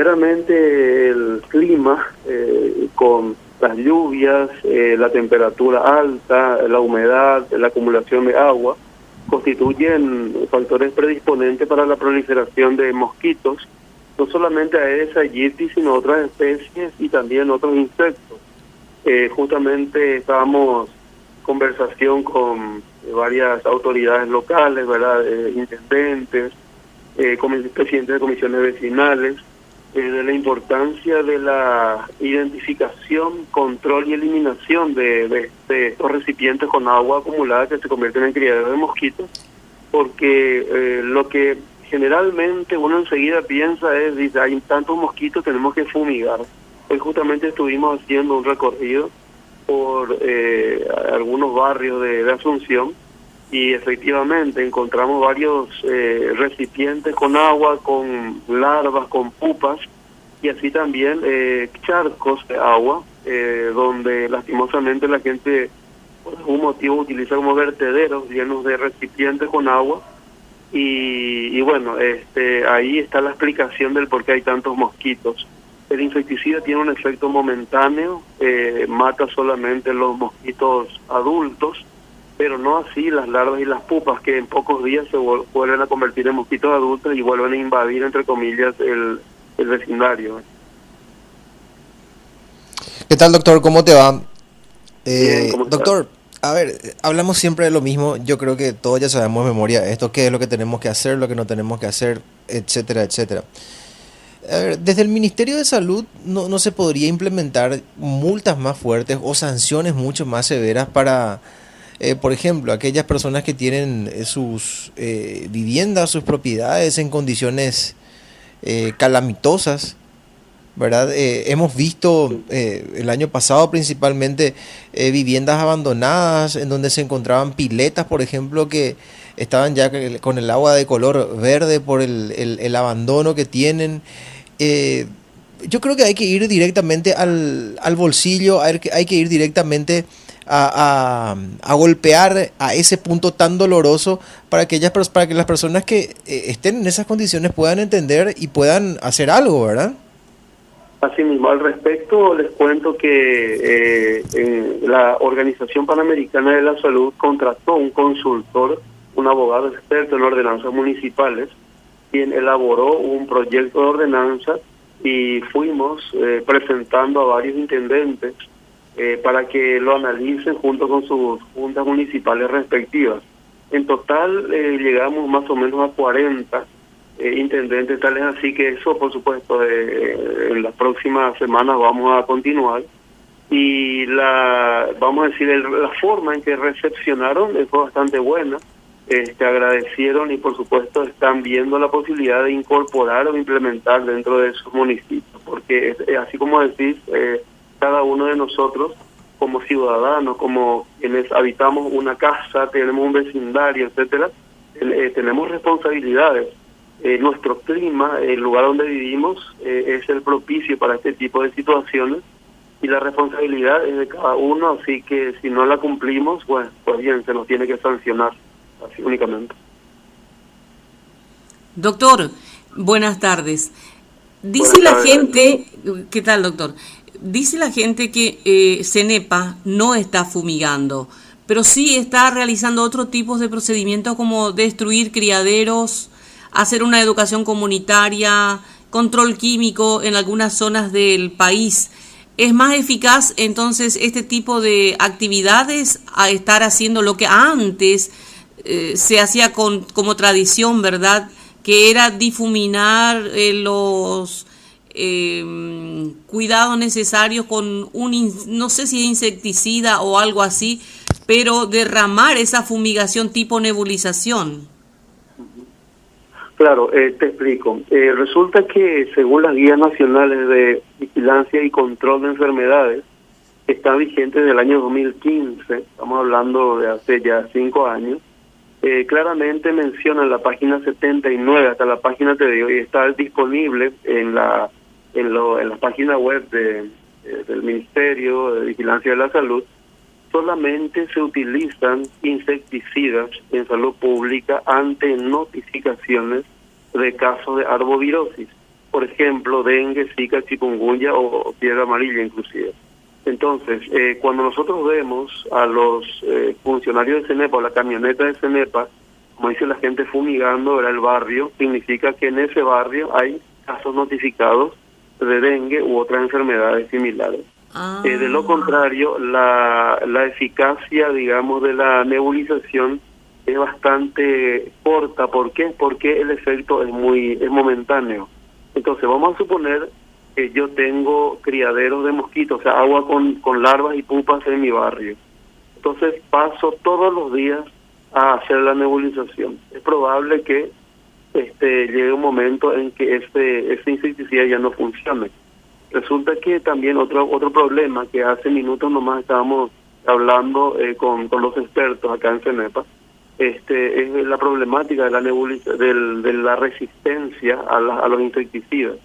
verdaderamente el clima eh, con las lluvias, eh, la temperatura alta, la humedad, la acumulación de agua, constituyen factores predisponentes para la proliferación de mosquitos, no solamente a esa Aegypti, sino otras especies y también otros insectos. Eh, justamente estábamos conversación con varias autoridades locales, ¿verdad? Eh, intendentes, eh, presidentes de comisiones vecinales, eh, de la importancia de la identificación, control y eliminación de, estos recipientes con agua acumulada que se convierten en criaderos de mosquitos, porque eh, lo que generalmente uno enseguida piensa es, hay tantos mosquitos, tenemos que fumigar. Hoy justamente estuvimos haciendo un recorrido por eh, algunos barrios de Asunción y efectivamente encontramos varios eh, recipientes con agua, con larvas, con pupas y así también eh, charcos de agua eh, donde lastimosamente la gente por algún motivo utiliza como vertederos llenos de recipientes con agua y, y bueno este ahí está la explicación del por qué hay tantos mosquitos. El insecticida tiene un efecto momentáneo mata solamente los mosquitos adultos pero no así las larvas y las pupas que en pocos días se vuelven a convertir en mosquitos adultos y vuelven a invadir, entre comillas, el, el vecindario. ¿Qué tal, doctor? ¿Cómo te va? Eh, doctor, a ver, hablamos siempre de lo mismo. Yo creo que todos ya sabemos de memoria esto, qué es lo que tenemos que hacer, lo que no tenemos que hacer, etcétera, etcétera. A ver, desde el Ministerio de Salud no, no se podría implementar multas más fuertes o sanciones mucho más severas para eh, por ejemplo, aquellas personas que tienen eh, sus eh, viviendas, sus propiedades en condiciones calamitosas, ¿verdad? hemos visto el año pasado principalmente viviendas abandonadas en donde se encontraban piletas, por ejemplo, que estaban ya con el agua de color verde por el, el abandono que tienen yo creo que hay que ir directamente al, al bolsillo, hay que, hay que ir directamente a, a, golpear a ese punto tan doloroso para que, ellas, para que las personas que eh, estén en esas condiciones puedan entender y puedan hacer algo, ¿verdad? Así mismo, al respecto les cuento que eh, la Organización Panamericana de la Salud contrató un consultor, un abogado experto en ordenanzas municipales, quien elaboró un proyecto de ordenanza y fuimos eh, presentando a varios intendentes eh, para que lo analicen junto con sus juntas municipales respectivas. En total eh, llegamos más o menos a 40 eh, intendentes, tales así que eso, por supuesto, en las próximas semanas vamos a continuar. Y la, vamos a decir, la forma en que recepcionaron fue bastante buena. Este, agradecieron y por supuesto están viendo la posibilidad de incorporar o implementar dentro de sus municipios, porque así como decís, eh, cada uno de nosotros como ciudadanos, como quienes habitamos una casa, tenemos un vecindario, etcétera, eh, tenemos responsabilidades. Eh, nuestro clima, el lugar donde vivimos, eh, es el propicio para este tipo de situaciones y la responsabilidad es de cada uno, así que si no la cumplimos, pues, pues bien, se nos tiene que sancionar, así únicamente. Doctor, buenas tardes. Dice la gente, ¿qué tal doctor? Dice la gente que eh, Cenepa no está fumigando, pero sí está realizando otro tipo de procedimientos como destruir criaderos, hacer una educación comunitaria, control químico en algunas zonas del país. ¿Es más eficaz entonces este tipo de actividades a estar haciendo lo que antes eh, se hacía con, como tradición, verdad? Que era difuminar eh, los eh, cuidados necesarios con un, no sé si insecticida o algo así, pero derramar esa fumigación tipo nebulización. Claro, eh, te explico. Eh, resulta que según las guías nacionales de vigilancia y control de enfermedades, que están vigentes del año 2015, estamos hablando de hace ya cinco años, eh, claramente menciona en la página 79 hasta la página te digo, y está disponible en la en, lo, en la página web de, eh, del Ministerio de Vigilancia de la Salud, solamente se utilizan insecticidas en salud pública ante notificaciones de casos de arbovirosis. por ejemplo, dengue, zika, chikungunya o fiebre amarilla inclusive. Entonces, eh, cuando nosotros vemos a los eh, funcionarios de CENEPA o la camioneta de CENEPA, como dice la gente fumigando era el barrio, significa que en ese barrio hay casos notificados de dengue u otras enfermedades similares. Ah. Eh, de lo contrario, la, la eficacia, digamos, de la nebulización es bastante corta. ¿Por qué? Porque el efecto es muy es momentáneo. Entonces, vamos a suponer que yo tengo criaderos de mosquitos, o sea, agua con, con larvas y pupas en mi barrio. Entonces, paso todos los días a hacer la nebulización. Es probable que este llegue un momento en que este, este insecticida ya no funcione. Resulta que también otro otro problema que hace minutos nomás estábamos hablando eh, con, con los expertos acá en CENEPA, este es la problemática de la nebuliza, de la resistencia a, a los insecticidas.